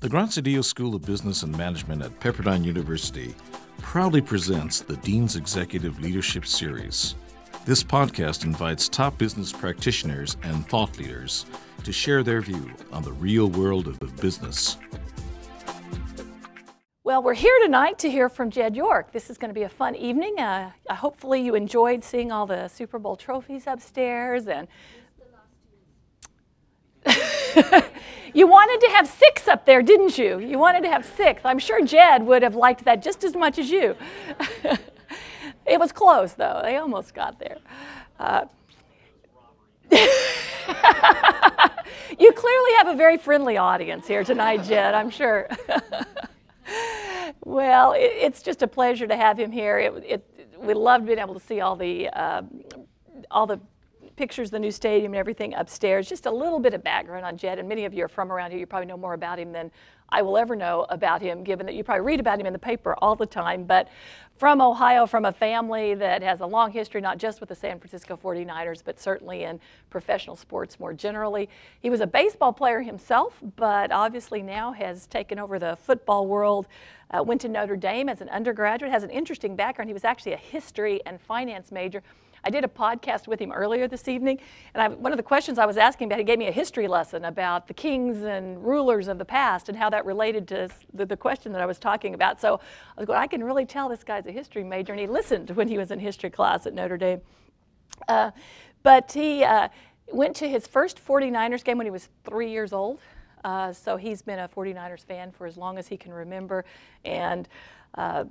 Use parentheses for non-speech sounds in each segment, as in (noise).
The Graziadio School of Business and Management at Pepperdine University proudly presents the Dean's Executive Leadership Series. This podcast invites top business practitioners and thought leaders to share their view on the real world of business. Well, we're here tonight to hear from Jed York. This is going to be a fun evening. Uh, hopefully, you enjoyed seeing all the Super Bowl trophies upstairs and. You wanted to have six up there, didn't you? You wanted to have six. I'm sure Jed would have liked that just as much as you. (laughs) it was close, though. They almost got there. Uh, (laughs) you clearly have a very friendly audience here tonight, Jed, I'm sure. (laughs) well, it, it's just a pleasure to have him here. It, it, we loved being able to see all the, uh, all the pictures of the new stadium and everything upstairs. Just a little bit of background on Jed, and many of you are from around here. You probably know more about him than I will ever know about him, given that you probably read about him in the paper all the time. But from Ohio, from a family that has a long history, not just with the San Francisco 49ers, but certainly in professional sports more generally. He was a baseball player himself, but obviously now has taken over the football world. Uh, went to Notre Dame as an undergraduate, has an interesting background. He was actually a history and finance major. I did a podcast with him earlier this evening, and I, one of the questions I was asking about, he gave me a history lesson about the kings and rulers of the past and how that related to the, the question that I was talking about. So I was going, I can really tell this guy's a history major, and he listened when he was in history class at Notre Dame. Uh, but he uh, went to his first 49ers game when he was three years old. Uh, so he's been a 49ers fan for as long as he can remember. And uh,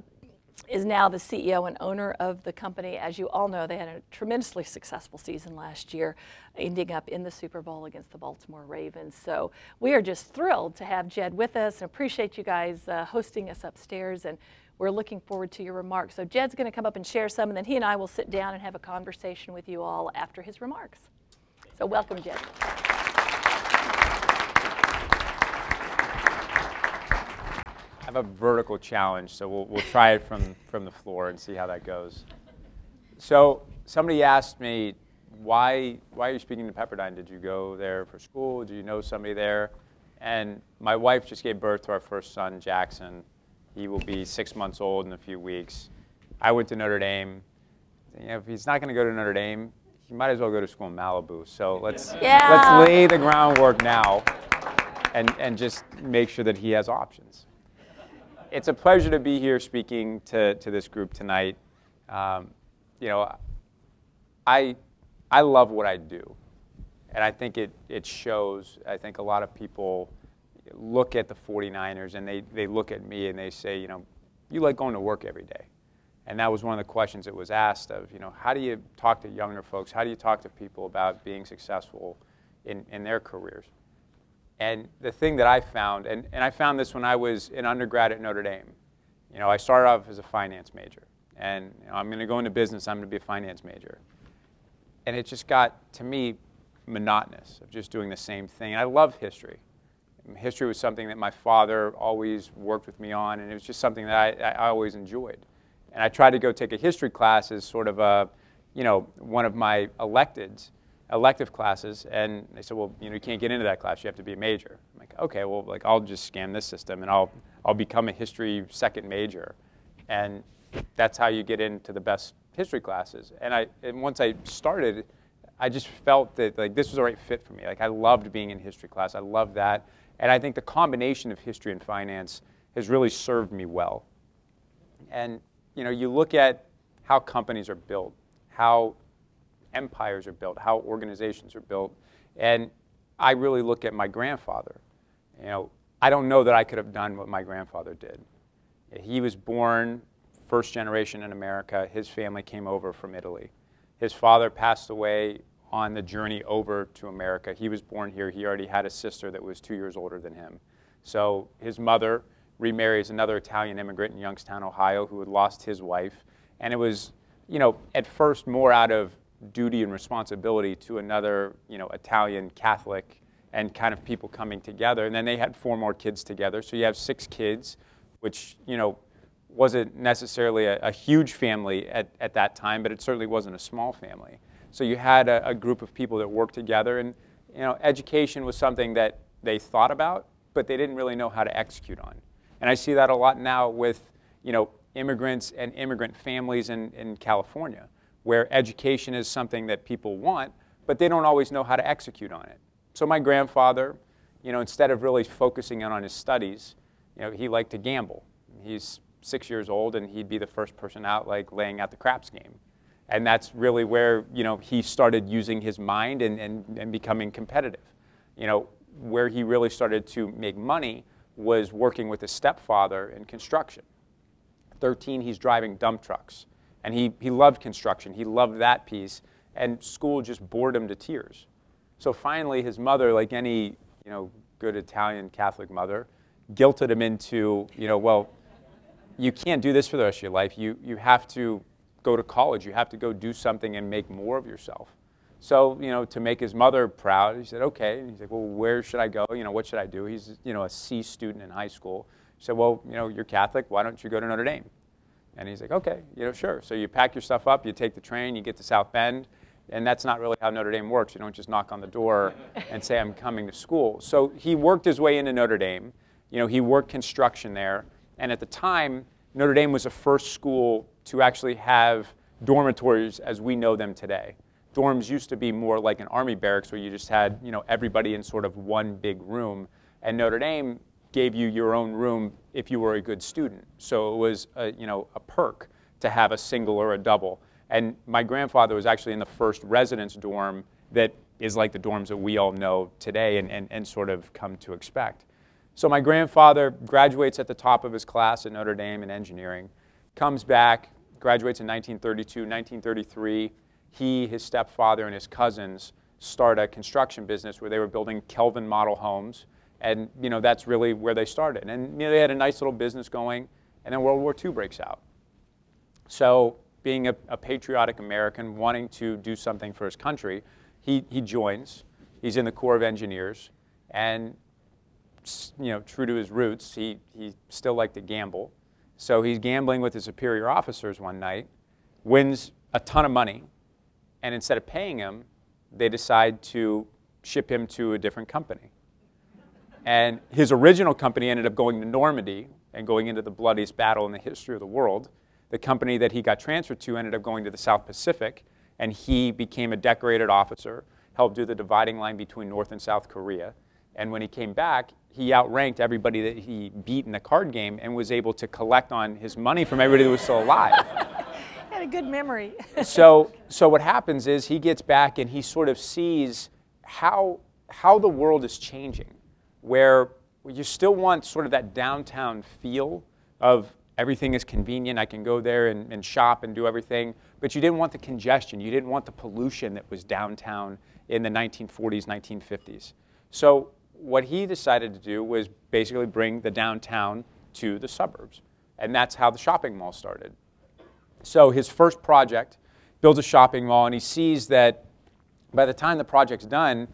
is now the CEO and owner of the company. As you all know, they had a tremendously successful season last year, ending up in the Super Bowl against the Baltimore Ravens. So we are just thrilled to have Jed with us and appreciate you guys uh, hosting us upstairs. And we're looking forward to your remarks. So Jed's going to come up and share some, and then he and I will sit down and have a conversation with you all after his remarks. So welcome, Jed. Have a vertical challenge, so we'll, we'll try it from, from the floor and see how that goes. So somebody asked me, why, why are you speaking to Pepperdine? Did you go there for school? Do you know somebody there? And my wife just gave birth to our first son, Jackson. He will be six months old in a few weeks. I went to Notre Dame. You know, if he's not going to go to Notre Dame, he might as well go to school in Malibu. So let's, (laughs) yeah. let's lay the groundwork now and, and just make sure that he has options it's a pleasure to be here speaking to, to this group tonight. Um, you know, I, I love what I do. And I think it, it shows. I think a lot of people look at the 49ers and they, they look at me and they say, you know, you like going to work every day. And that was one of the questions that was asked of, you know, how do you talk to younger folks? How do you talk to people about being successful in, in their careers? And the thing that I found, and, and I found this when I was an undergrad at Notre Dame. You know, I started off as a finance major. And you know, I'm going to go into business, I'm going to be a finance major. And it just got, to me, monotonous of just doing the same thing. And I love history. History was something that my father always worked with me on, and it was just something that I, I always enjoyed. And I tried to go take a history class as sort of a, you know, one of my electeds elective classes, and they said, well, you know, you can't get into that class. You have to be a major. I'm like, okay, well, like I'll just scam this system, and I'll I'll become a history second major, and that's how you get into the best history classes. And I and once I started, I just felt that like this was the right fit for me. Like I loved being in history class. I loved that, and I think the combination of history and finance has really served me well. And you know, you look at how companies are built, how empires are built, how organizations are built. And I really look at my grandfather. You know, I don't know that I could have done what my grandfather did. He was born first generation in America. His family came over from Italy. His father passed away on the journey over to America. He was born here. He already had a sister that was two years older than him. So his mother remarries another Italian immigrant in Youngstown, Ohio, who had lost his wife. And it was, you know, at first more out of duty and responsibility to another, you know, Italian Catholic and kind of people coming together. And then they had four more kids together. So you have six kids, which, you know, wasn't necessarily a, a huge family at, at that time, but it certainly wasn't a small family. So you had a, a group of people that worked together and, you know, education was something that they thought about, but they didn't really know how to execute on. And I see that a lot now with, you know, immigrants and immigrant families in, in California, where education is something that people want, but they don't always know how to execute on it. So my grandfather, you know, instead of really focusing in on his studies, you know, he liked to gamble. He's six years old, and he'd be the first person out, like laying out the craps game. And that's really where, you know, he started using his mind and, and, and becoming competitive. You know, where he really started to make money was working with his stepfather in construction. 13, he's driving dump trucks. And he, he loved construction. He loved that piece. And school just bored him to tears. So finally, his mother, like any you know, good Italian Catholic mother, guilted him into, you know, well, you can't do this for the rest of your life. You, you have to go to college. You have to go do something and make more of yourself. So, you know, to make his mother proud, he said, okay. And he's like, well, where should I go? You know, what should I do? He's, you know, a C student in high school. He said, well, you know, you're Catholic. Why don't you go to Notre Dame? And he's like, okay, you know, sure. So you pack your stuff up, you take the train, you get to South Bend, and that's not really how Notre Dame works. You don't just knock on the door (laughs) and say, I'm coming to school. So he worked his way into Notre Dame. You know, he worked construction there. And at the time, Notre Dame was the first school to actually have dormitories as we know them today. Dorms used to be more like an army barracks where you just had, you know, everybody in sort of one big room. And Notre Dame gave you your own room if you were a good student. So it was, a, you know, a perk to have a single or a double. And my grandfather was actually in the first residence dorm that is like the dorms that we all know today and, and, and sort of come to expect. So my grandfather graduates at the top of his class at Notre Dame in engineering, comes back, graduates in 1932, 1933. He, his stepfather, and his cousins start a construction business where they were building Kelvin model homes. And you know, that's really where they started. And you know, they had a nice little business going, and then World War II breaks out. So being a, a, patriotic American, wanting to do something for his country, he, he joins. He's in the Corps of Engineers, and you know, true to his roots, he, he still liked to gamble. So he's gambling with his superior officers one night, wins a ton of money, and instead of paying him, they decide to ship him to a different company. And his original company ended up going to Normandy and going into the bloodiest battle in the history of the world. The company that he got transferred to ended up going to the South Pacific, and he became a decorated officer, helped do the dividing line between North and South Korea. And when he came back, he outranked everybody that he beat in the card game and was able to collect on his money from everybody who was still alive. (laughs) had a good memory. (laughs) so, so what happens is he gets back and he sort of sees how, how the world is changing, where you still want sort of that downtown feel of everything is convenient. I can go there and, and, shop and do everything. But you didn't want the congestion. You didn't want the pollution that was downtown in the 1940s, 1950s. So what he decided to do was basically bring the downtown to the suburbs. And that's how the shopping mall started. So his first project builds a shopping mall, and he sees that by the time the project's done,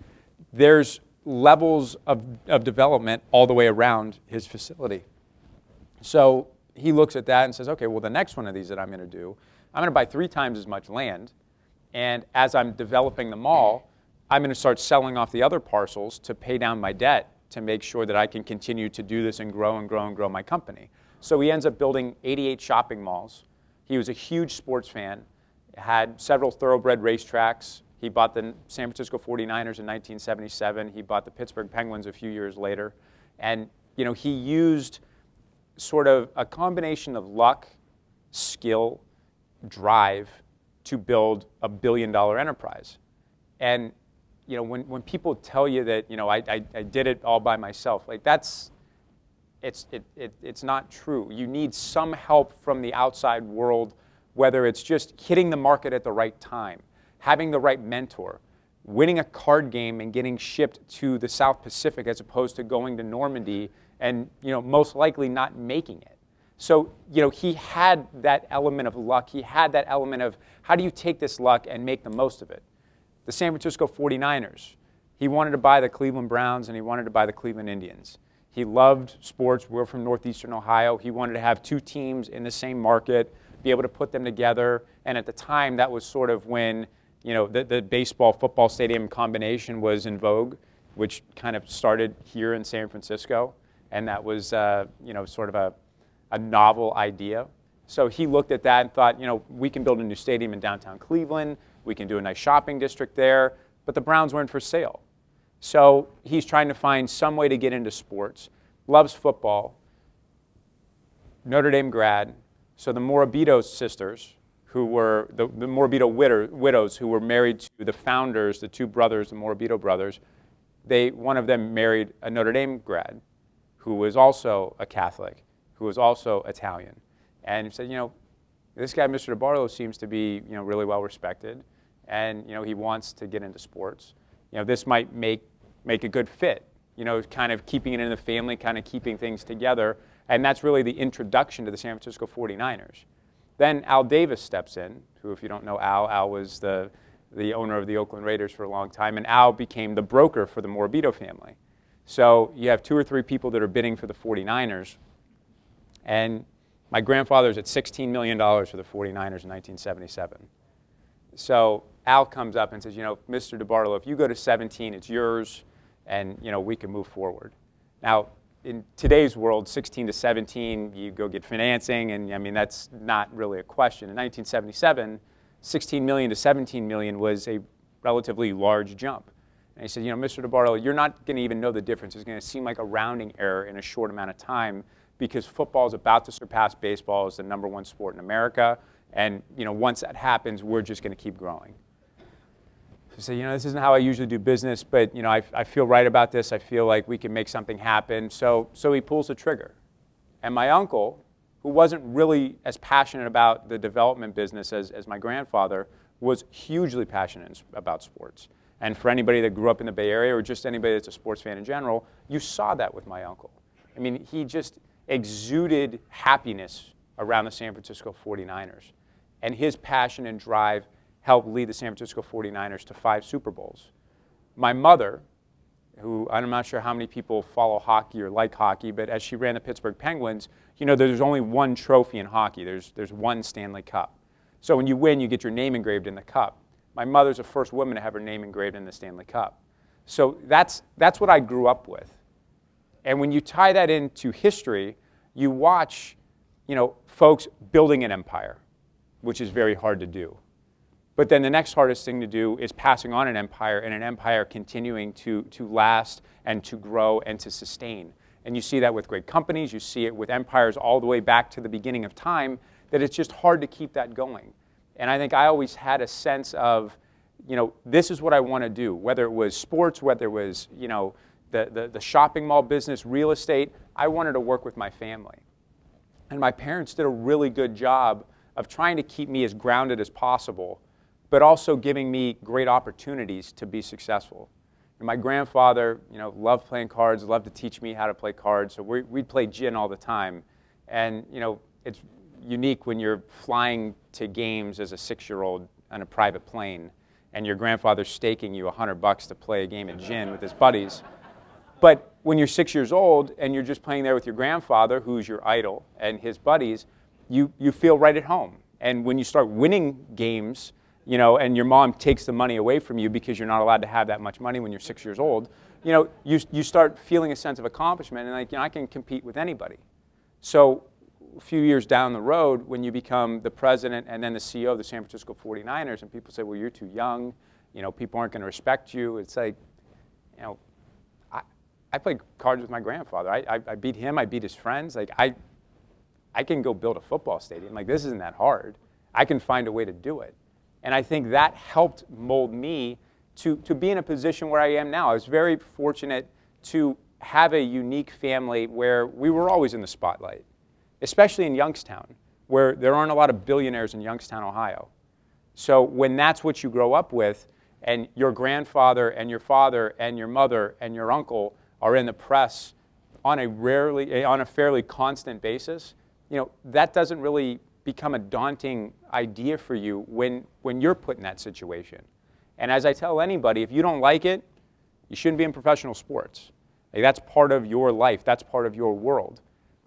there's levels of, of development all the way around his facility. So he looks at that and says, okay, well, the next one of these that I'm going to do, I'm going to buy three times as much land. And as I'm developing the mall, I'm going to start selling off the other parcels to pay down my debt to make sure that I can continue to do this and grow and grow and grow my company. So he ends up building 88 shopping malls. He was a huge sports fan, had several thoroughbred racetracks. He bought the San Francisco 49ers in 1977. He bought the Pittsburgh Penguins a few years later. And you know, he used sort of a combination of luck, skill, drive to build a billion dollar enterprise. And you know, when, when people tell you that, you know, I, I, I did it all by myself, like that's, it's, it, it, it's not true. You need some help from the outside world, whether it's just hitting the market at the right time, having the right mentor, winning a card game and getting shipped to the South Pacific as opposed to going to Normandy and you know, most likely not making it. So you know, he had that element of luck. He had that element of how do you take this luck and make the most of it? The San Francisco 49ers. He wanted to buy the Cleveland Browns and he wanted to buy the Cleveland Indians. He loved sports. We're from northeastern Ohio. He wanted to have two teams in the same market, be able to put them together. And at the time, that was sort of when you know the, the baseball football stadium combination was in vogue which kind of started here in San Francisco, and that was uh, you know sort of a, a novel idea. So he looked at that and thought, you know, we can build a new stadium in downtown Cleveland. We can do a nice shopping district there. But the Browns weren't for sale. So he's trying to find some way to get into sports. Loves football. Notre Dame grad. So the Morabito sisters, who were the, the Morabito widow, widows who were married to the founders, the two brothers, the Morabito brothers, they, one of them married a Notre Dame grad who was also a Catholic, who was also Italian. And said, you know, this guy, Mr. DeBartolo, seems to be, you know, really well respected, and you know, he wants to get into sports. You know, this might make make a good fit. You know, kind of keeping it in the family, kind of keeping things together, and that's really the introduction to the San Francisco 49ers. Then Al Davis steps in, who, if you don't know Al, Al was the the owner of the Oakland Raiders for a long time, and Al became the broker for the Morabito family. So you have two or three people that are bidding for the 49ers, and my grandfather's at $16 million for the 49ers in 1977. So Al comes up and says, you know, Mr. DeBartolo, if you go to 17, it's yours, and, you know, we can move forward. Now, in today's world, 16 to 17, you go get financing, and I mean, that's not really a question. In 1977, 16 million to 17 million was a relatively large jump. And he said, you know, Mr. DeBartolo, you're not going to even know the difference. It's going to seem like a rounding error in a short amount of time because football is about to surpass baseball as the number one sport in America. And you know, once that happens, we're just going to keep growing. So say, you know, this isn't how I usually do business, but you know, I, I feel right about this. I feel like we can make something happen. So, so he pulls the trigger. And my uncle, who wasn't really as passionate about the development business as, as my grandfather, was hugely passionate about sports. And for anybody that grew up in the Bay Area or just anybody that's a sports fan in general, you saw that with my uncle. I mean, he just, exuded happiness around the San Francisco 49ers. And his passion and drive helped lead the San Francisco 49ers to five Super Bowls. My mother, who I'm not sure how many people follow hockey or like hockey, but as she ran the Pittsburgh Penguins, you know, there's only one trophy in hockey. There's, there's one Stanley Cup. So when you win, you get your name engraved in the cup. My mother's the first woman to have her name engraved in the Stanley Cup. So that's, that's what I grew up with. And when you tie that into history, you watch, you know, folks building an empire, which is very hard to do. But then the next hardest thing to do is passing on an empire and an empire continuing to, to last and to grow and to sustain. And you see that with great companies, you see it with empires all the way back to the beginning of time, that it's just hard to keep that going. And I think I always had a sense of, you know, this is what I want to do, whether it was sports, whether it was, you know, the, the, the shopping mall business, real estate, I wanted to work with my family. And my parents did a really good job of trying to keep me as grounded as possible, but also giving me great opportunities to be successful. And my grandfather, you know, loved playing cards, loved to teach me how to play cards. So we, would play gin all the time. And, you know, it's unique when you're flying to games as a six-year-old on a private plane and your grandfather's staking you a hundred bucks to play a game of gin with his buddies. But when you're six years old and you're just playing there with your grandfather, who's your idol, and his buddies, you, you feel right at home. And when you start winning games, you know, and your mom takes the money away from you because you're not allowed to have that much money when you're six years old, you know, you, you start feeling a sense of accomplishment and like, you know, I can compete with anybody. So a few years down the road, when you become the president and then the CEO of the San Francisco 49ers, and people say, well, you're too young, you know, people aren't going to respect you. It's like, you know, I I played cards with my grandfather. I, I, I, beat him. I beat his friends. Like I, I can go build a football stadium. Like this isn't that hard. I can find a way to do it. And I think that helped mold me to, to be in a position where I am now. I was very fortunate to have a unique family where we were always in the spotlight, especially in Youngstown, where there aren't a lot of billionaires in Youngstown, Ohio. So when that's what you grow up with, and your grandfather and your father and your mother and your uncle are in the press on a rarely on a fairly constant basis, you know, that doesn't really become a daunting idea for you when when you're put in that situation. And as I tell anybody, if you don't like it, you shouldn't be in professional sports. Like, that's part of your life. That's part of your world.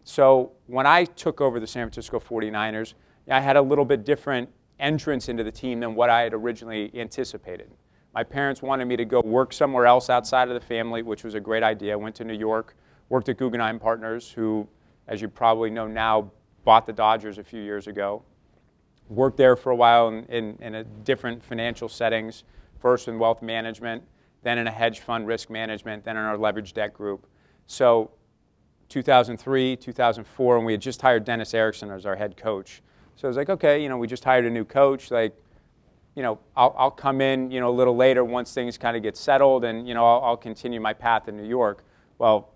So when I took over the San Francisco 49ers, I had a little bit different entrance into the team than what I had originally anticipated. My parents wanted me to go work somewhere else outside of the family, which was a great idea. I went to New York, worked at Guggenheim Partners, who, as you probably know now, bought the Dodgers a few years ago. Worked there for a while in, in, in different financial settings, first in wealth management, then in a hedge fund risk management, then in our leverage debt group. So 2003, 2004, and we had just hired Dennis Erickson as our head coach. So I was like, okay, you know, we just hired a new coach. Like, you know, I'll, I'll come in, you know, a little later once things kind of get settled, and you know, I'll, I'll continue my path in New York. Well,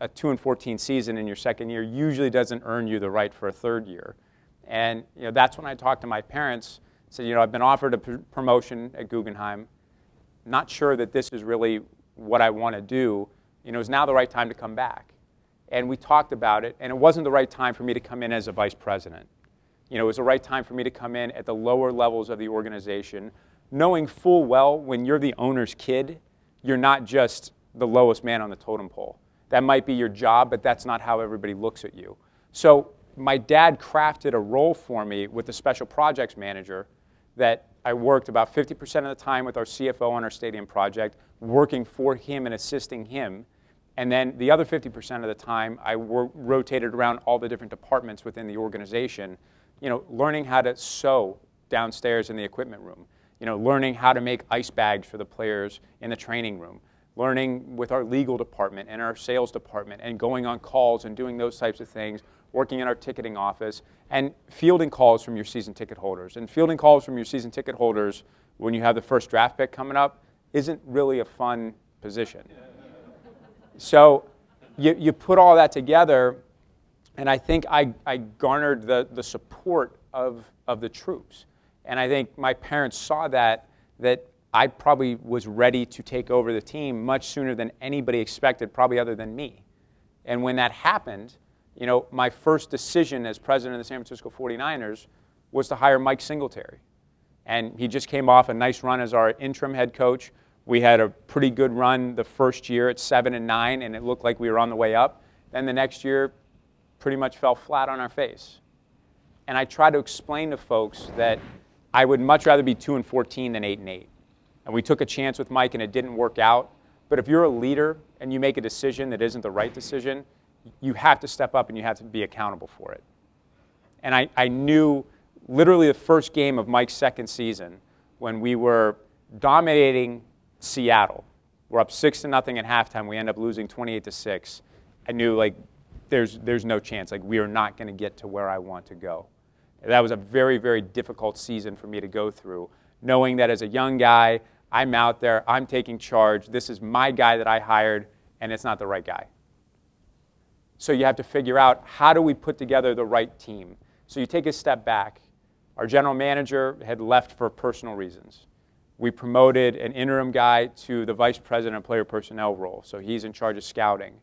a two and 14 season in your second year usually doesn't earn you the right for a third year, and you know, that's when I talked to my parents. Said, you know, I've been offered a pr- promotion at Guggenheim. Not sure that this is really what I want to do. You know, is now the right time to come back? and we talked about it, and it wasn't the right time for me to come in as a vice president. You know, it was the right time for me to come in at the lower levels of the organization, knowing full well when you're the owner's kid, you're not just the lowest man on the totem pole. That might be your job, but that's not how everybody looks at you. So my dad crafted a role for me with the special projects manager that I worked about 50% of the time with our CFO on our stadium project, working for him and assisting him and then the other 50% of the time, I wor- rotated around all the different departments within the organization, you know, learning how to sew downstairs in the equipment room, you know, learning how to make ice bags for the players in the training room, learning with our legal department and our sales department and going on calls and doing those types of things, working in our ticketing office and fielding calls from your season ticket holders. And fielding calls from your season ticket holders when you have the first draft pick coming up isn't really a fun position. So you, you put all that together, and I think I, I garnered the, the support of, of the troops. And I think my parents saw that, that I probably was ready to take over the team much sooner than anybody expected, probably other than me. And when that happened, you know, my first decision as president of the San Francisco 49ers was to hire Mike Singletary. And he just came off a nice run as our interim head coach. We had a pretty good run the first year at seven and nine, and it looked like we were on the way up. Then the next year, pretty much fell flat on our face. And I try to explain to folks that I would much rather be two and 14 than eight and eight. And we took a chance with Mike, and it didn't work out. But if you're a leader and you make a decision that isn't the right decision, you have to step up and you have to be accountable for it. And I, I knew literally the first game of Mike's second season when we were dominating Seattle. We're up six to nothing at halftime. We end up losing 28 to six. I knew like there's there's no chance. Like we are not going to get to where I want to go. That was a very very difficult season for me to go through, knowing that as a young guy, I'm out there, I'm taking charge. This is my guy that I hired, and it's not the right guy. So you have to figure out how do we put together the right team. So you take a step back. Our general manager had left for personal reasons we promoted an interim guy to the vice president of player personnel role. So he's in charge of scouting.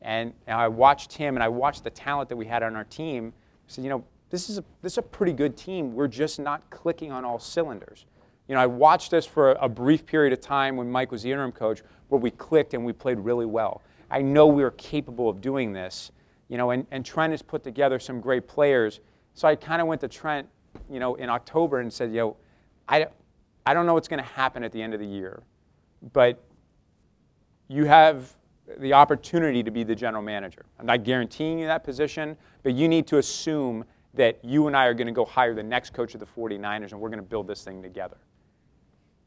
And, and I watched him and I watched the talent that we had on our team. I said, you know, this is, a, this is a pretty good team. We're just not clicking on all cylinders. You know, I watched this for a brief period of time when Mike was the interim coach where we clicked and we played really well. I know we are capable of doing this, you know, and, and Trent has put together some great players. So I kind of went to Trent, you know, in October and said, yo, I, I don't know what's going to happen at the end of the year, but you have the opportunity to be the general manager. I'm not guaranteeing you that position, but you need to assume that you and I are going to go hire the next coach of the 49ers and we're going to build this thing together.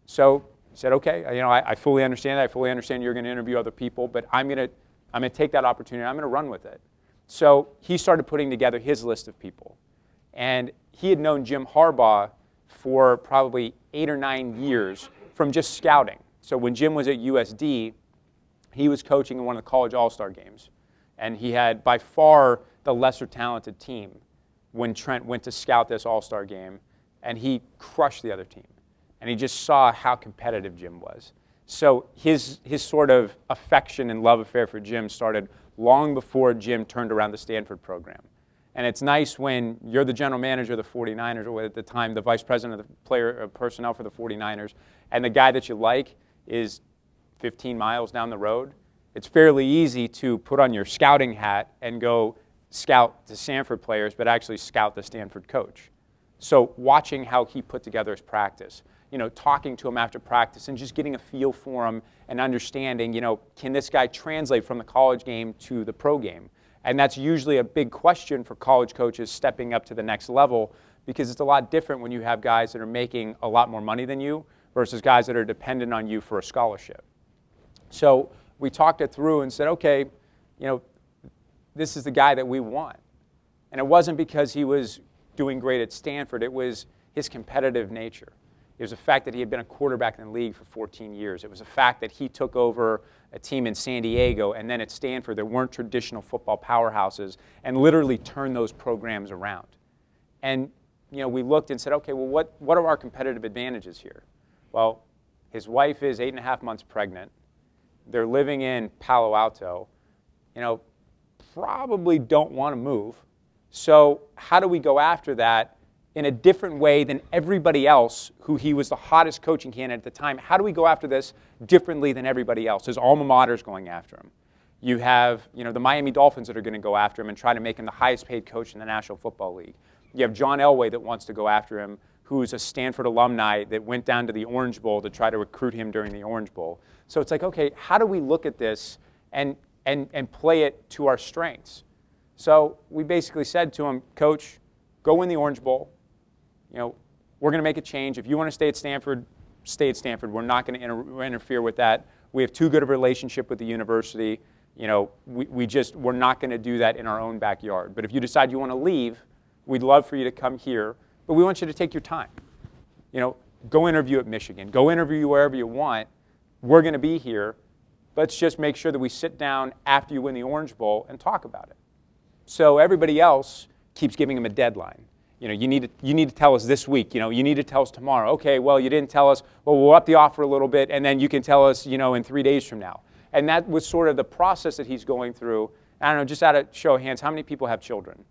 So I said, okay, you know, I, I fully understand that. I fully understand you're going to interview other people, but I'm going to, I'm going to take that opportunity. I'm going to run with it. So he started putting together his list of people. And he had known Jim Harbaugh for probably eight or nine years from just scouting. So when Jim was at USD, he was coaching in one of the college all star games. And he had by far the lesser talented team when Trent went to scout this all star game. And he crushed the other team. And he just saw how competitive Jim was. So his, his sort of affection and love affair for Jim started long before Jim turned around the Stanford program. And it's nice when you're the general manager of the 49ers, or at the time, the vice president of the player of personnel for the 49ers, and the guy that you like is 15 miles down the road. It's fairly easy to put on your scouting hat and go scout the Stanford players, but actually scout the Stanford coach. So watching how he put together his practice. You know, talking to him after practice and just getting a feel for him and understanding, you know, can this guy translate from the college game to the pro game? And that's usually a big question for college coaches stepping up to the next level because it's a lot different when you have guys that are making a lot more money than you versus guys that are dependent on you for a scholarship. So we talked it through and said, okay, you know, this is the guy that we want. And it wasn't because he was doing great at Stanford, it was his competitive nature. It was a fact that he had been a quarterback in the league for 14 years. It was a fact that he took over a team in San Diego and then at Stanford that weren't traditional football powerhouses and literally turned those programs around. And you know, we looked and said, okay, well, what, what are our competitive advantages here? Well, his wife is eight and a half months pregnant. They're living in Palo Alto. You know, probably don't want to move. So, how do we go after that in a different way than everybody else who he was the hottest coaching candidate at the time. How do we go after this differently than everybody else? His alma mater is going after him. You have you know, the Miami Dolphins that are going to go after him and try to make him the highest paid coach in the National Football League. You have John Elway that wants to go after him, who's a Stanford alumni that went down to the Orange Bowl to try to recruit him during the Orange Bowl. So it's like, okay, how do we look at this and, and, and play it to our strengths? So we basically said to him, Coach, go win the Orange Bowl you know, we're going to make a change. If you want to stay at Stanford, stay at Stanford. We're not going to inter- interfere with that. We have too good of a relationship with the university. You know, we, we just, we're not going to do that in our own backyard. But if you decide you want to leave, we'd love for you to come here, but we want you to take your time. You know, go interview at Michigan, go interview wherever you want. We're going to be here. Let's just make sure that we sit down after you win the Orange Bowl and talk about it. So everybody else keeps giving him a deadline you know, you need, to, you need to tell us this week, you know, you need to tell us tomorrow. Okay, well, you didn't tell us, well, we'll up the offer a little bit, and then you can tell us, you know, in three days from now. And that was sort of the process that he's going through. I don't know, just out of show of hands, how many people have children?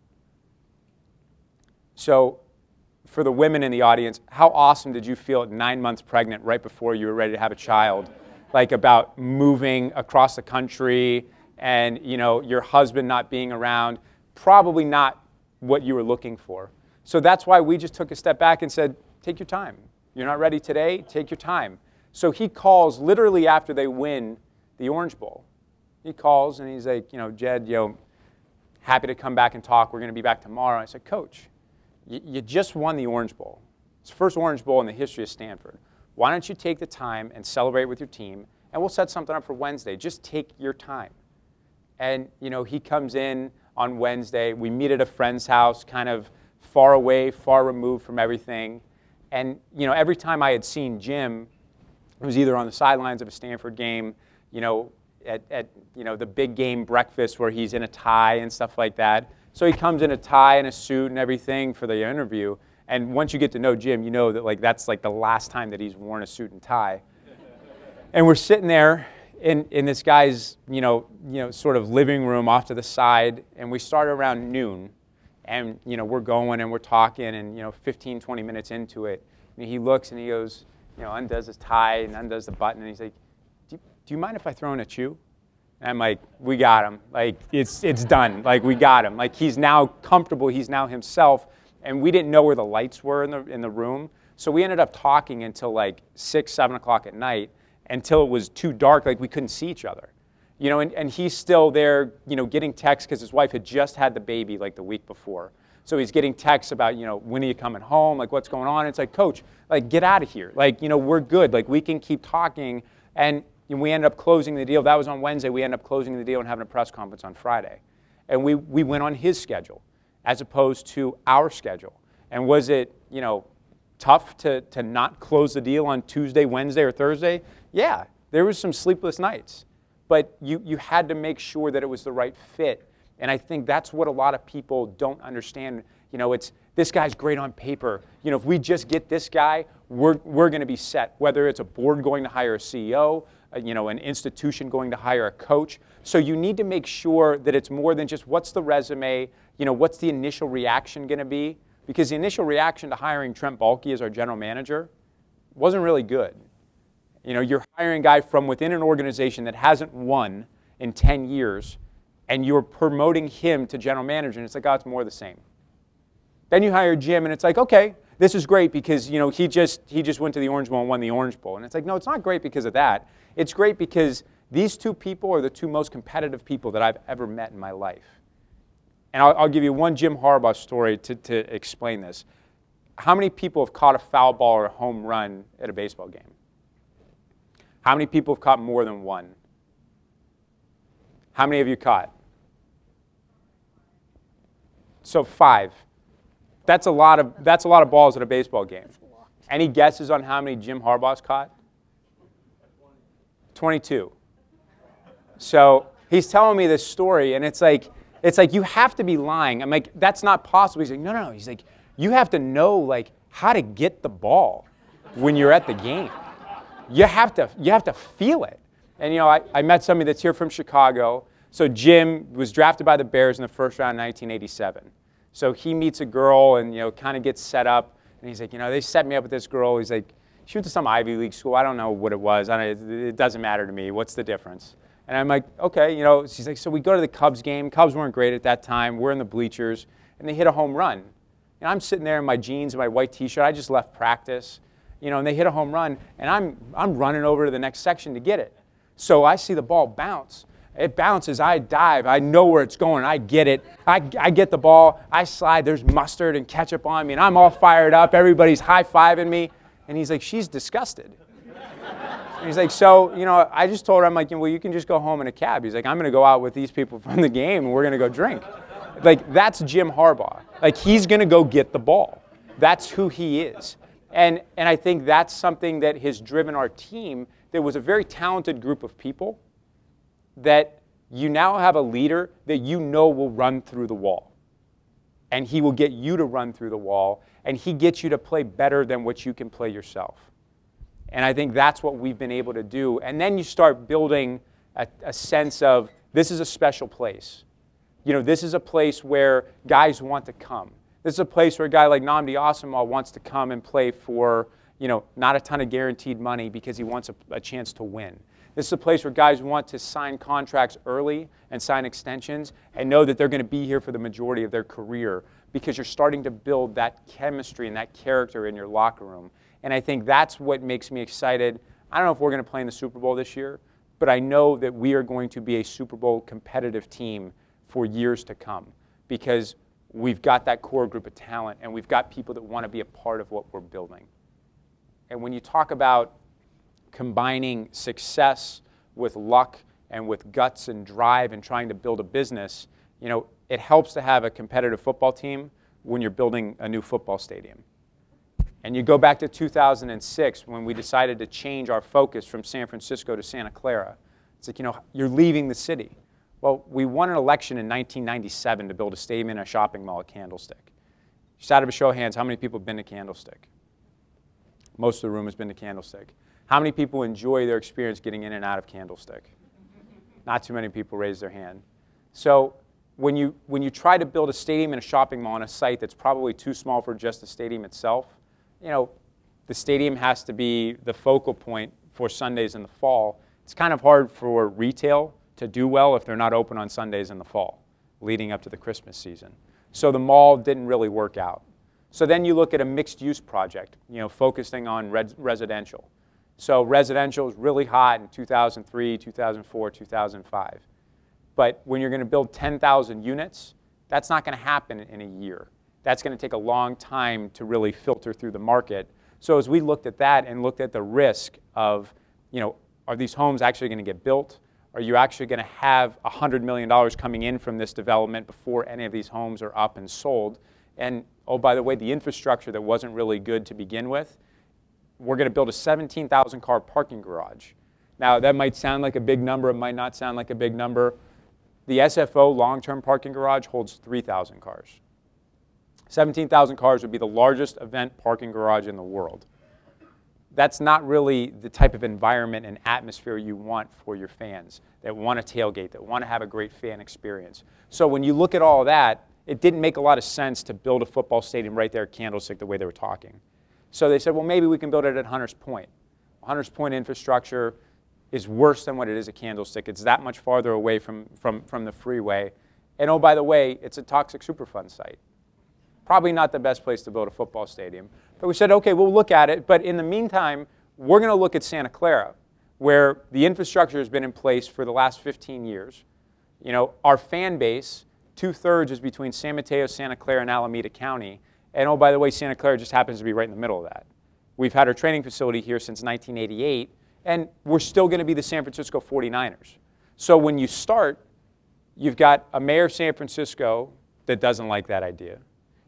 So, for the women in the audience, how awesome did you feel at nine months pregnant right before you were ready to have a child? Like about moving across the country and, you know, your husband not being around, probably not what you were looking for. So that's why we just took a step back and said, take your time. You're not ready today, take your time. So he calls literally after they win the Orange Bowl. He calls and he's like, you know, Jed, yo, happy to come back and talk. We're going to be back tomorrow. I said, Coach, you, you just won the Orange Bowl. It's the first Orange Bowl in the history of Stanford. Why don't you take the time and celebrate with your team? And we'll set something up for Wednesday. Just take your time. And, you know, he comes in on Wednesday. We meet at a friend's house, kind of far away, far removed from everything. And you know, every time I had seen Jim, it was either on the sidelines of a Stanford game, you know, at, at you know the big game breakfast where he's in a tie and stuff like that. So he comes in a tie and a suit and everything for the interview. And once you get to know Jim, you know that like that's like the last time that he's worn a suit and tie. and we're sitting there in, in this guy's, you know, you know, sort of living room off to the side, and we start around noon and you know we're going and we're talking and you know 15 20 minutes into it he looks and he goes you know undoes his tie and undoes the button and he's like do you, do you mind if i throw in a chew? And i'm like we got him. Like it's it's done. Like we got him. Like he's now comfortable. He's now himself. And we didn't know where the lights were in the in the room. So we ended up talking until like six seven o'clock at night until it was too dark. Like we couldn't see each other you know, and, and he's still there, you know, getting texts because his wife had just had the baby like the week before. So he's getting texts about, you know, when are you coming home? Like, what's going on? It's like, coach, like, get out of here. Like, you know, we're good. Like, we can keep talking. And we ended up closing the deal. That was on Wednesday. We ended up closing the deal and having a press conference on Friday. And we, we went on his schedule as opposed to our schedule. And was it, you know, tough to, to not close the deal on Tuesday, Wednesday, or Thursday? Yeah, there was some sleepless nights but you, you had to make sure that it was the right fit. And I think that's what a lot of people don't understand. You know, it's this guy's great on paper. You know, if we just get this guy, we're, we're going to be set, whether it's a board going to hire a CEO, uh, you know, an institution going to hire a coach. So you need to make sure that it's more than just what's the resume, you know, what's the initial reaction going to be? Because the initial reaction to hiring Trent Baalke as our general manager wasn't really good. You know, you're hiring a guy from within an organization that hasn't won in 10 years, and you're promoting him to general manager, and it's like, oh, it's more the same. Then you hire Jim, and it's like, okay, this is great because you know he just he just went to the Orange Bowl and won the Orange Bowl. And it's like, no, it's not great because of that. It's great because these two people are the two most competitive people that I've ever met in my life. And I'll, I'll give you one Jim Harbaugh story to, to explain this. How many people have caught a foul ball or a home run at a baseball game? How many people have caught more than one? How many have you caught? So five. That's a lot of that's a lot of balls at a baseball game. Any guesses on how many Jim Harbaugh's caught? 22. So he's telling me this story, and it's like it's like you have to be lying. I'm like, that's not possible. He's like, no, no, no. He's like, you have to know like how to get the ball when you're at the game. You have to you have to feel it. And you know, I, I met somebody that's here from Chicago. So Jim was drafted by the Bears in the first round in 1987. So he meets a girl and you know kind of gets set up. And he's like, you know, they set me up with this girl. He's like, she went to some Ivy League school. I don't know what it was. it doesn't matter to me. What's the difference? And I'm like, okay, you know. She's like, so we go to the Cubs game. Cubs weren't great at that time. We're in the bleachers, and they hit a home run. And I'm sitting there in my jeans and my white T-shirt. I just left practice, you know, and they hit a home run, and I'm I'm running over to the next section to get it. So I see the ball bounce, it bounces. I dive. I know where it's going. I get it. I, I get the ball. I slide. There's mustard and ketchup on me, and I'm all fired up. Everybody's high fiving me. And he's like, she's disgusted. And he's like, so, you know, I just told her, I'm like, well, you can just go home in a cab. He's like, I'm going to go out with these people from the game, and we're going to go drink. Like, that's Jim Harbaugh. Like, he's going to go get the ball. That's who he is. And, and I think that's something that has driven our team. There was a very talented group of people that you now have a leader that you know will run through the wall. And he will get you to run through the wall, and he gets you to play better than what you can play yourself. And I think that's what we've been able to do. And then you start building a, a sense of this is a special place. You know, this is a place where guys want to come. This is a place where a guy like Nnamdi Asomugha wants to come and play for, you know, not a ton of guaranteed money because he wants a, a chance to win. This is a place where guys want to sign contracts early and sign extensions and know that they're going to be here for the majority of their career because you're starting to build that chemistry and that character in your locker room. And I think that's what makes me excited. I don't know if we're going to play in the Super Bowl this year, but I know that we are going to be a Super Bowl competitive team for years to come because we've got that core group of talent and we've got people that want to be a part of what we're building. And when you talk about combining success with luck and with guts and drive and trying to build a business, you know, it helps to have a competitive football team when you're building a new football stadium. And you go back to 2006 when we decided to change our focus from San Francisco to Santa Clara. It's like, you know, you're leaving the city. Well, we won an election in 1997 to build a stadium and a shopping mall at Candlestick. Just out of a show of hands, how many people have been to Candlestick? Most of the room has been to Candlestick. How many people enjoy their experience getting in and out of Candlestick? Not too many people raise their hand. So when you, when you try to build a stadium and a shopping mall on a site that's probably too small for just the stadium itself, you know, the stadium has to be the focal point for Sundays in the fall. It's kind of hard for retail to do well if they're not open on Sundays in the fall, leading up to the Christmas season. So the mall didn't really work out. So then you look at a mixed use project, you know, focusing on res- residential. So residential is really hot in 2003, 2004, 2005. But when you're going to build 10,000 units, that's not going to happen in a year. That's going to take a long time to really filter through the market. So as we looked at that and looked at the risk of, you know, are these homes actually going to get built? Are you actually going to have $100 million coming in from this development before any of these homes are up and sold? And oh, by the way, the infrastructure that wasn't really good to begin with we're going to build a 17,000 car parking garage. Now, that might sound like a big number, it might not sound like a big number. The SFO long term parking garage holds 3,000 cars. 17,000 cars would be the largest event parking garage in the world. That's not really the type of environment and atmosphere you want for your fans that want to tailgate, that want to have a great fan experience. So when you look at all that, it didn't make a lot of sense to build a football stadium right there at Candlestick the way they were talking. So they said, well, maybe we can build it at Hunters Point. Hunters Point infrastructure is worse than what it is at Candlestick. It's that much farther away from, from, from the freeway. And oh, by the way, it's a toxic Superfund site. Probably not the best place to build a football stadium. But we said, okay, we'll look at it. But in the meantime, we're going to look at Santa Clara, where the infrastructure has been in place for the last 15 years. You know, our fan base, two thirds is between San Mateo, Santa Clara, and Alameda County. And oh, by the way, Santa Clara just happens to be right in the middle of that. We've had our training facility here since 1988, and we're still going to be the San Francisco 49ers. So when you start, you've got a mayor of San Francisco that doesn't like that idea.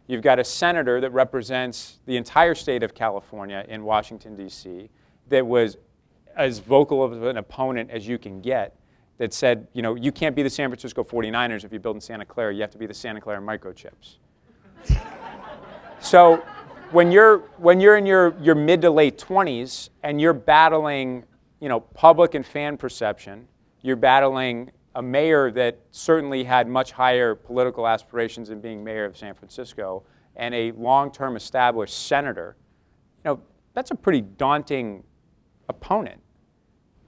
You've got a senator that represents the entire state of California in Washington, D.C., that was as vocal of an opponent as you can get, that said, you know, you can't be the San Francisco 49ers if you build in Santa Clara, you have to be the Santa Clara microchips. so when you're, when you're in your, your mid to late 20s and you're battling, you know, public and fan perception, you're battling a mayor that certainly had much higher political aspirations than being mayor of San Francisco, and a long-term established senator, you know, that's a pretty daunting opponent.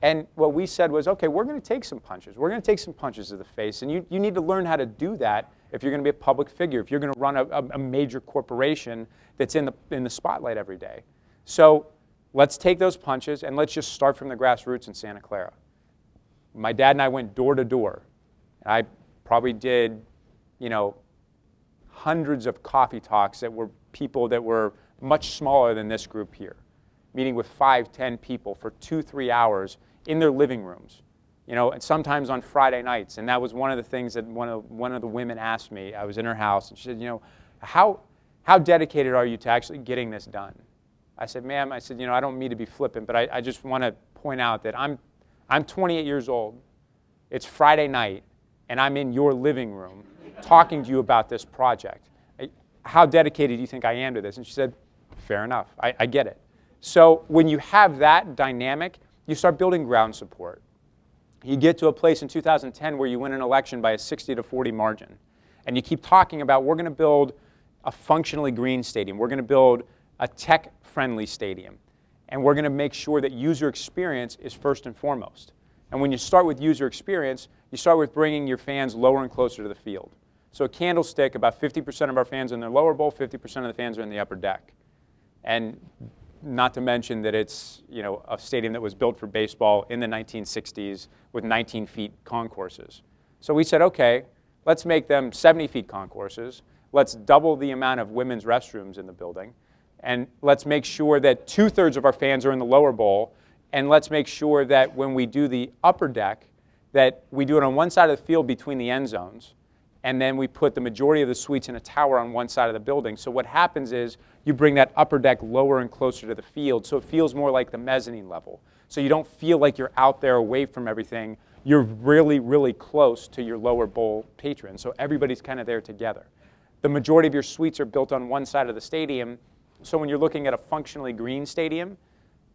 And what we said was, okay, we're going to take some punches. We're going to take some punches to the face, and you, you need to learn how to do that if you're going to be a public figure, if you're going to run a, a major corporation that's in the, in the spotlight every day. So let's take those punches and let's just start from the grassroots in Santa Clara my dad and I went door to door. I probably did, you know, hundreds of coffee talks that were people that were much smaller than this group here, meeting with five, ten people for two, three hours in their living rooms, you know, and sometimes on Friday nights. And that was one of the things that one of, one of the women asked me. I was in her house, and she said, you know, how, how dedicated are you to actually getting this done? I said, ma'am, I said, you know, I don't mean to be flippant, but I, I just want to point out that I'm I'm 28 years old. It's Friday night, and I'm in your living room talking to you about this project. How dedicated do you think I am to this? And she said, Fair enough. I, I get it. So when you have that dynamic, you start building ground support. You get to a place in 2010 where you win an election by a 60 to 40 margin. And you keep talking about we're going to build a functionally green stadium. We're going to build a tech friendly stadium and we're going to make sure that user experience is first and foremost. And when you start with user experience, you start with bringing your fans lower and closer to the field. So a Candlestick, about 50% of our fans are in the lower bowl, 50% of the fans are in the upper deck. And not to mention that it's you know, a stadium that was built for baseball in the 1960s with 19 feet concourses. So we said, okay, let's make them 70 feet concourses. Let's double the amount of women's restrooms in the building. And let's make sure that two thirds of our fans are in the lower bowl. And let's make sure that when we do the upper deck, that we do it on one side of the field between the end zones. And then we put the majority of the suites in a tower on one side of the building. So what happens is you bring that upper deck lower and closer to the field. So it feels more like the mezzanine level. So you don't feel like you're out there away from everything. You're really, really close to your lower bowl patrons. So everybody's kind of there together. The majority of your suites are built on one side of the stadium so when you're looking at a functionally green stadium,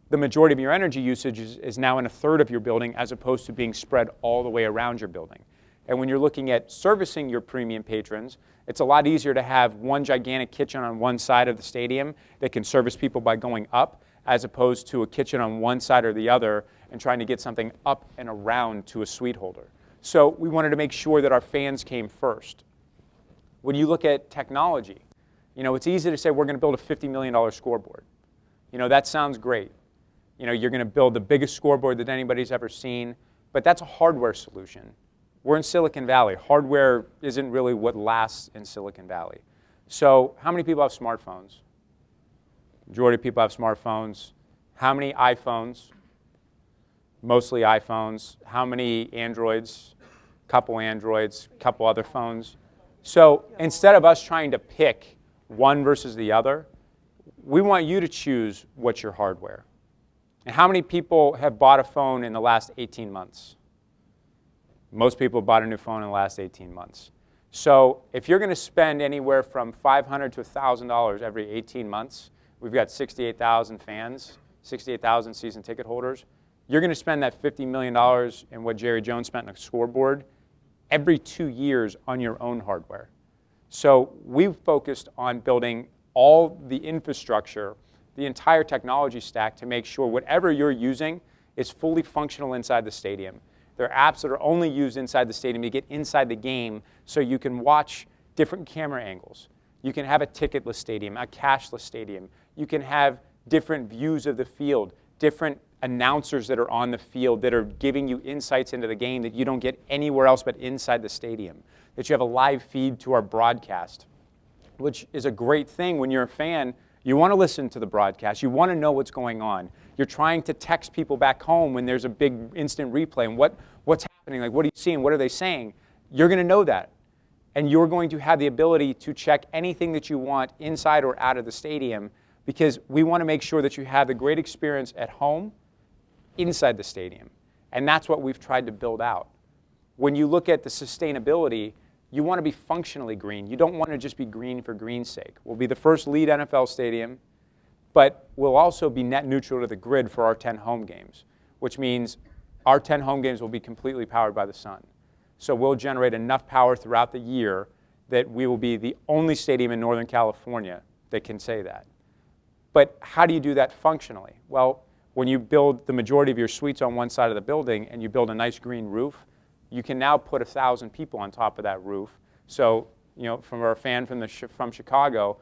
the majority of your energy usage is, is, now in a third of your building as opposed to being spread all the way around your building. And when you're looking at servicing your premium patrons, it's a lot easier to have one gigantic kitchen on one side of the stadium that can service people by going up as opposed to a kitchen on one side or the other and trying to get something up and around to a suite holder. So we wanted to make sure that our fans came first. When you look at technology, you know, it's easy to say we're going to build a $50 million scoreboard. You know, that sounds great. You know, you're going to build the biggest scoreboard that anybody's ever seen, but that's a hardware solution. We're in Silicon Valley. Hardware isn't really what lasts in Silicon Valley. So, how many people have smartphones? Majority of people have smartphones. How many iPhones? Mostly iPhones. How many Androids? Couple Androids, couple other phones. So, instead of us trying to pick one versus the other, we want you to choose what's your hardware. And how many people have bought a phone in the last 18 months? Most people have bought a new phone in the last 18 months. So if you're going to spend anywhere from 500 to $1,000 every 18 months, we've got 68,000 fans, 68,000 season ticket holders. You're going to spend that $50 million in what Jerry Jones spent on a scoreboard every two years on your own hardware. So we've focused on building all the infrastructure, the entire technology stack to make sure whatever you're using is fully functional inside the stadium. There are apps that are only used inside the stadium to get inside the game so you can watch different camera angles. You can have a ticketless stadium, a cashless stadium. You can have different views of the field, different announcers that are on the field that are giving you insights into the game that you don't get anywhere else but inside the stadium. That you have a live feed to our broadcast, which is a great thing when you're a fan. You want to listen to the broadcast. You want to know what's going on. You're trying to text people back home when there's a big instant replay and what, what's happening, like what are you seeing, what are they saying? You're going to know that. And you're going to have the ability to check anything that you want inside or out of the stadium because we want to make sure that you have the great experience at home inside the stadium. And that's what we've tried to build out. When you look at the sustainability, you want to be functionally green. You don't want to just be green for green's sake. We'll be the first LEED NFL stadium, but we'll also be net neutral to the grid for our 10 home games, which means our 10 home games will be completely powered by the sun. So we'll generate enough power throughout the year that we will be the only stadium in Northern California that can say that. But how do you do that functionally? Well, when you build the majority of your suites on one side of the building and you build a nice green roof, you can now put a thousand people on top of that roof. So, you know, from our fan from the from Chicago,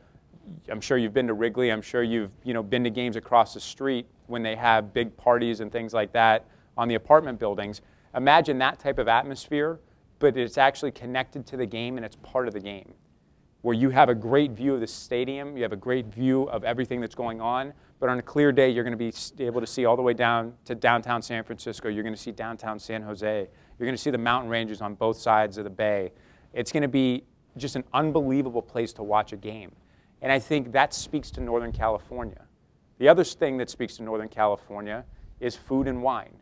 I'm sure you've been to Wrigley. I'm sure you've you know been to games across the street when they have big parties and things like that on the apartment buildings. Imagine that type of atmosphere, but it's actually connected to the game and it's part of the game where you have a great view of the stadium, you have a great view of everything that's going on, but on a clear day, you're going to be able to see all the way down to downtown San Francisco. You're going to see downtown San Jose. You're going to see the mountain ranges on both sides of the bay. It's going to be just an unbelievable place to watch a game. And I think that speaks to Northern California. The other thing that speaks to Northern California is food and wine.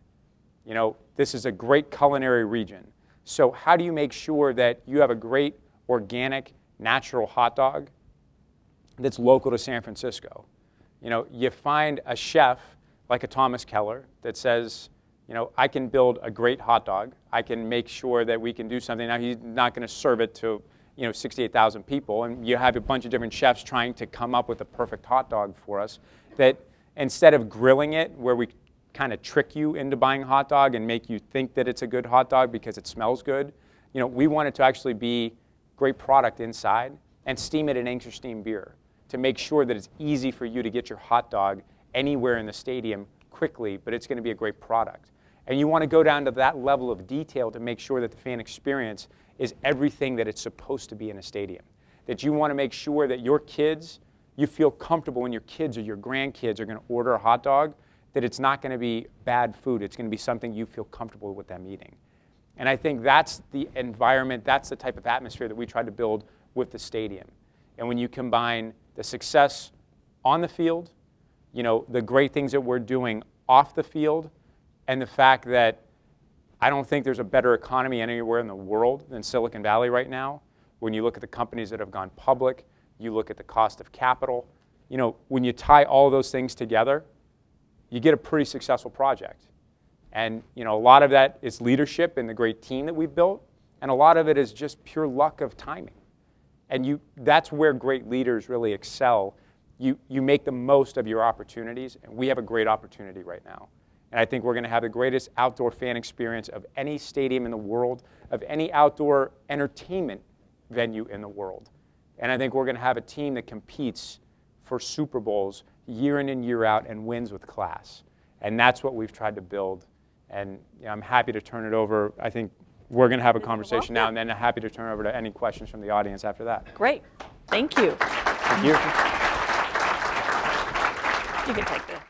You know, this is a great culinary region. So, how do you make sure that you have a great organic, natural hot dog that's local to San Francisco. You know, you find a chef like a Thomas Keller that says, you know, I can build a great hot dog. I can make sure that we can do something. Now he's not going to serve it to, you know, 68,000 people, and you have a bunch of different chefs trying to come up with a perfect hot dog for us. That instead of grilling it, where we kind of trick you into buying a hot dog and make you think that it's a good hot dog because it smells good, you know, we want it to actually be great product inside, and steam it in Anchor Steam beer to make sure that it's easy for you to get your hot dog anywhere in the stadium quickly, but it's going to be a great product. And you want to go down to that level of detail to make sure that the fan experience is everything that it's supposed to be in a stadium. That you want to make sure that your kids, you feel comfortable when your kids or your grandkids are going to order a hot dog, that it's not going to be bad food. It's going to be something you feel comfortable with them eating. And I think that's the environment, that's the type of atmosphere that we try to build with the stadium. And when you combine the success on the field, you know, the great things that we're doing off the field, and the fact that I don't think there's a better economy anywhere in the world than Silicon Valley right now. When you look at the companies that have gone public, you look at the cost of capital, you know, when you tie all those things together, you get a pretty successful project. And you know, a lot of that is leadership and the great team that we've built, and a lot of it is just pure luck of timing. And you, that's where great leaders really excel. You, you make the most of your opportunities, and we have a great opportunity right now. And I think we're going to have the greatest outdoor fan experience of any stadium in the world, of any outdoor entertainment venue in the world. And I think we're going to have a team that competes for Super Bowls year in and year out and wins with class. And that's what we've tried to build and you know, I'm happy to turn it over. I think we're going to have a conversation now, and then I'm happy to turn over to any questions from the audience after that. Great. Thank you. Thank you. You can take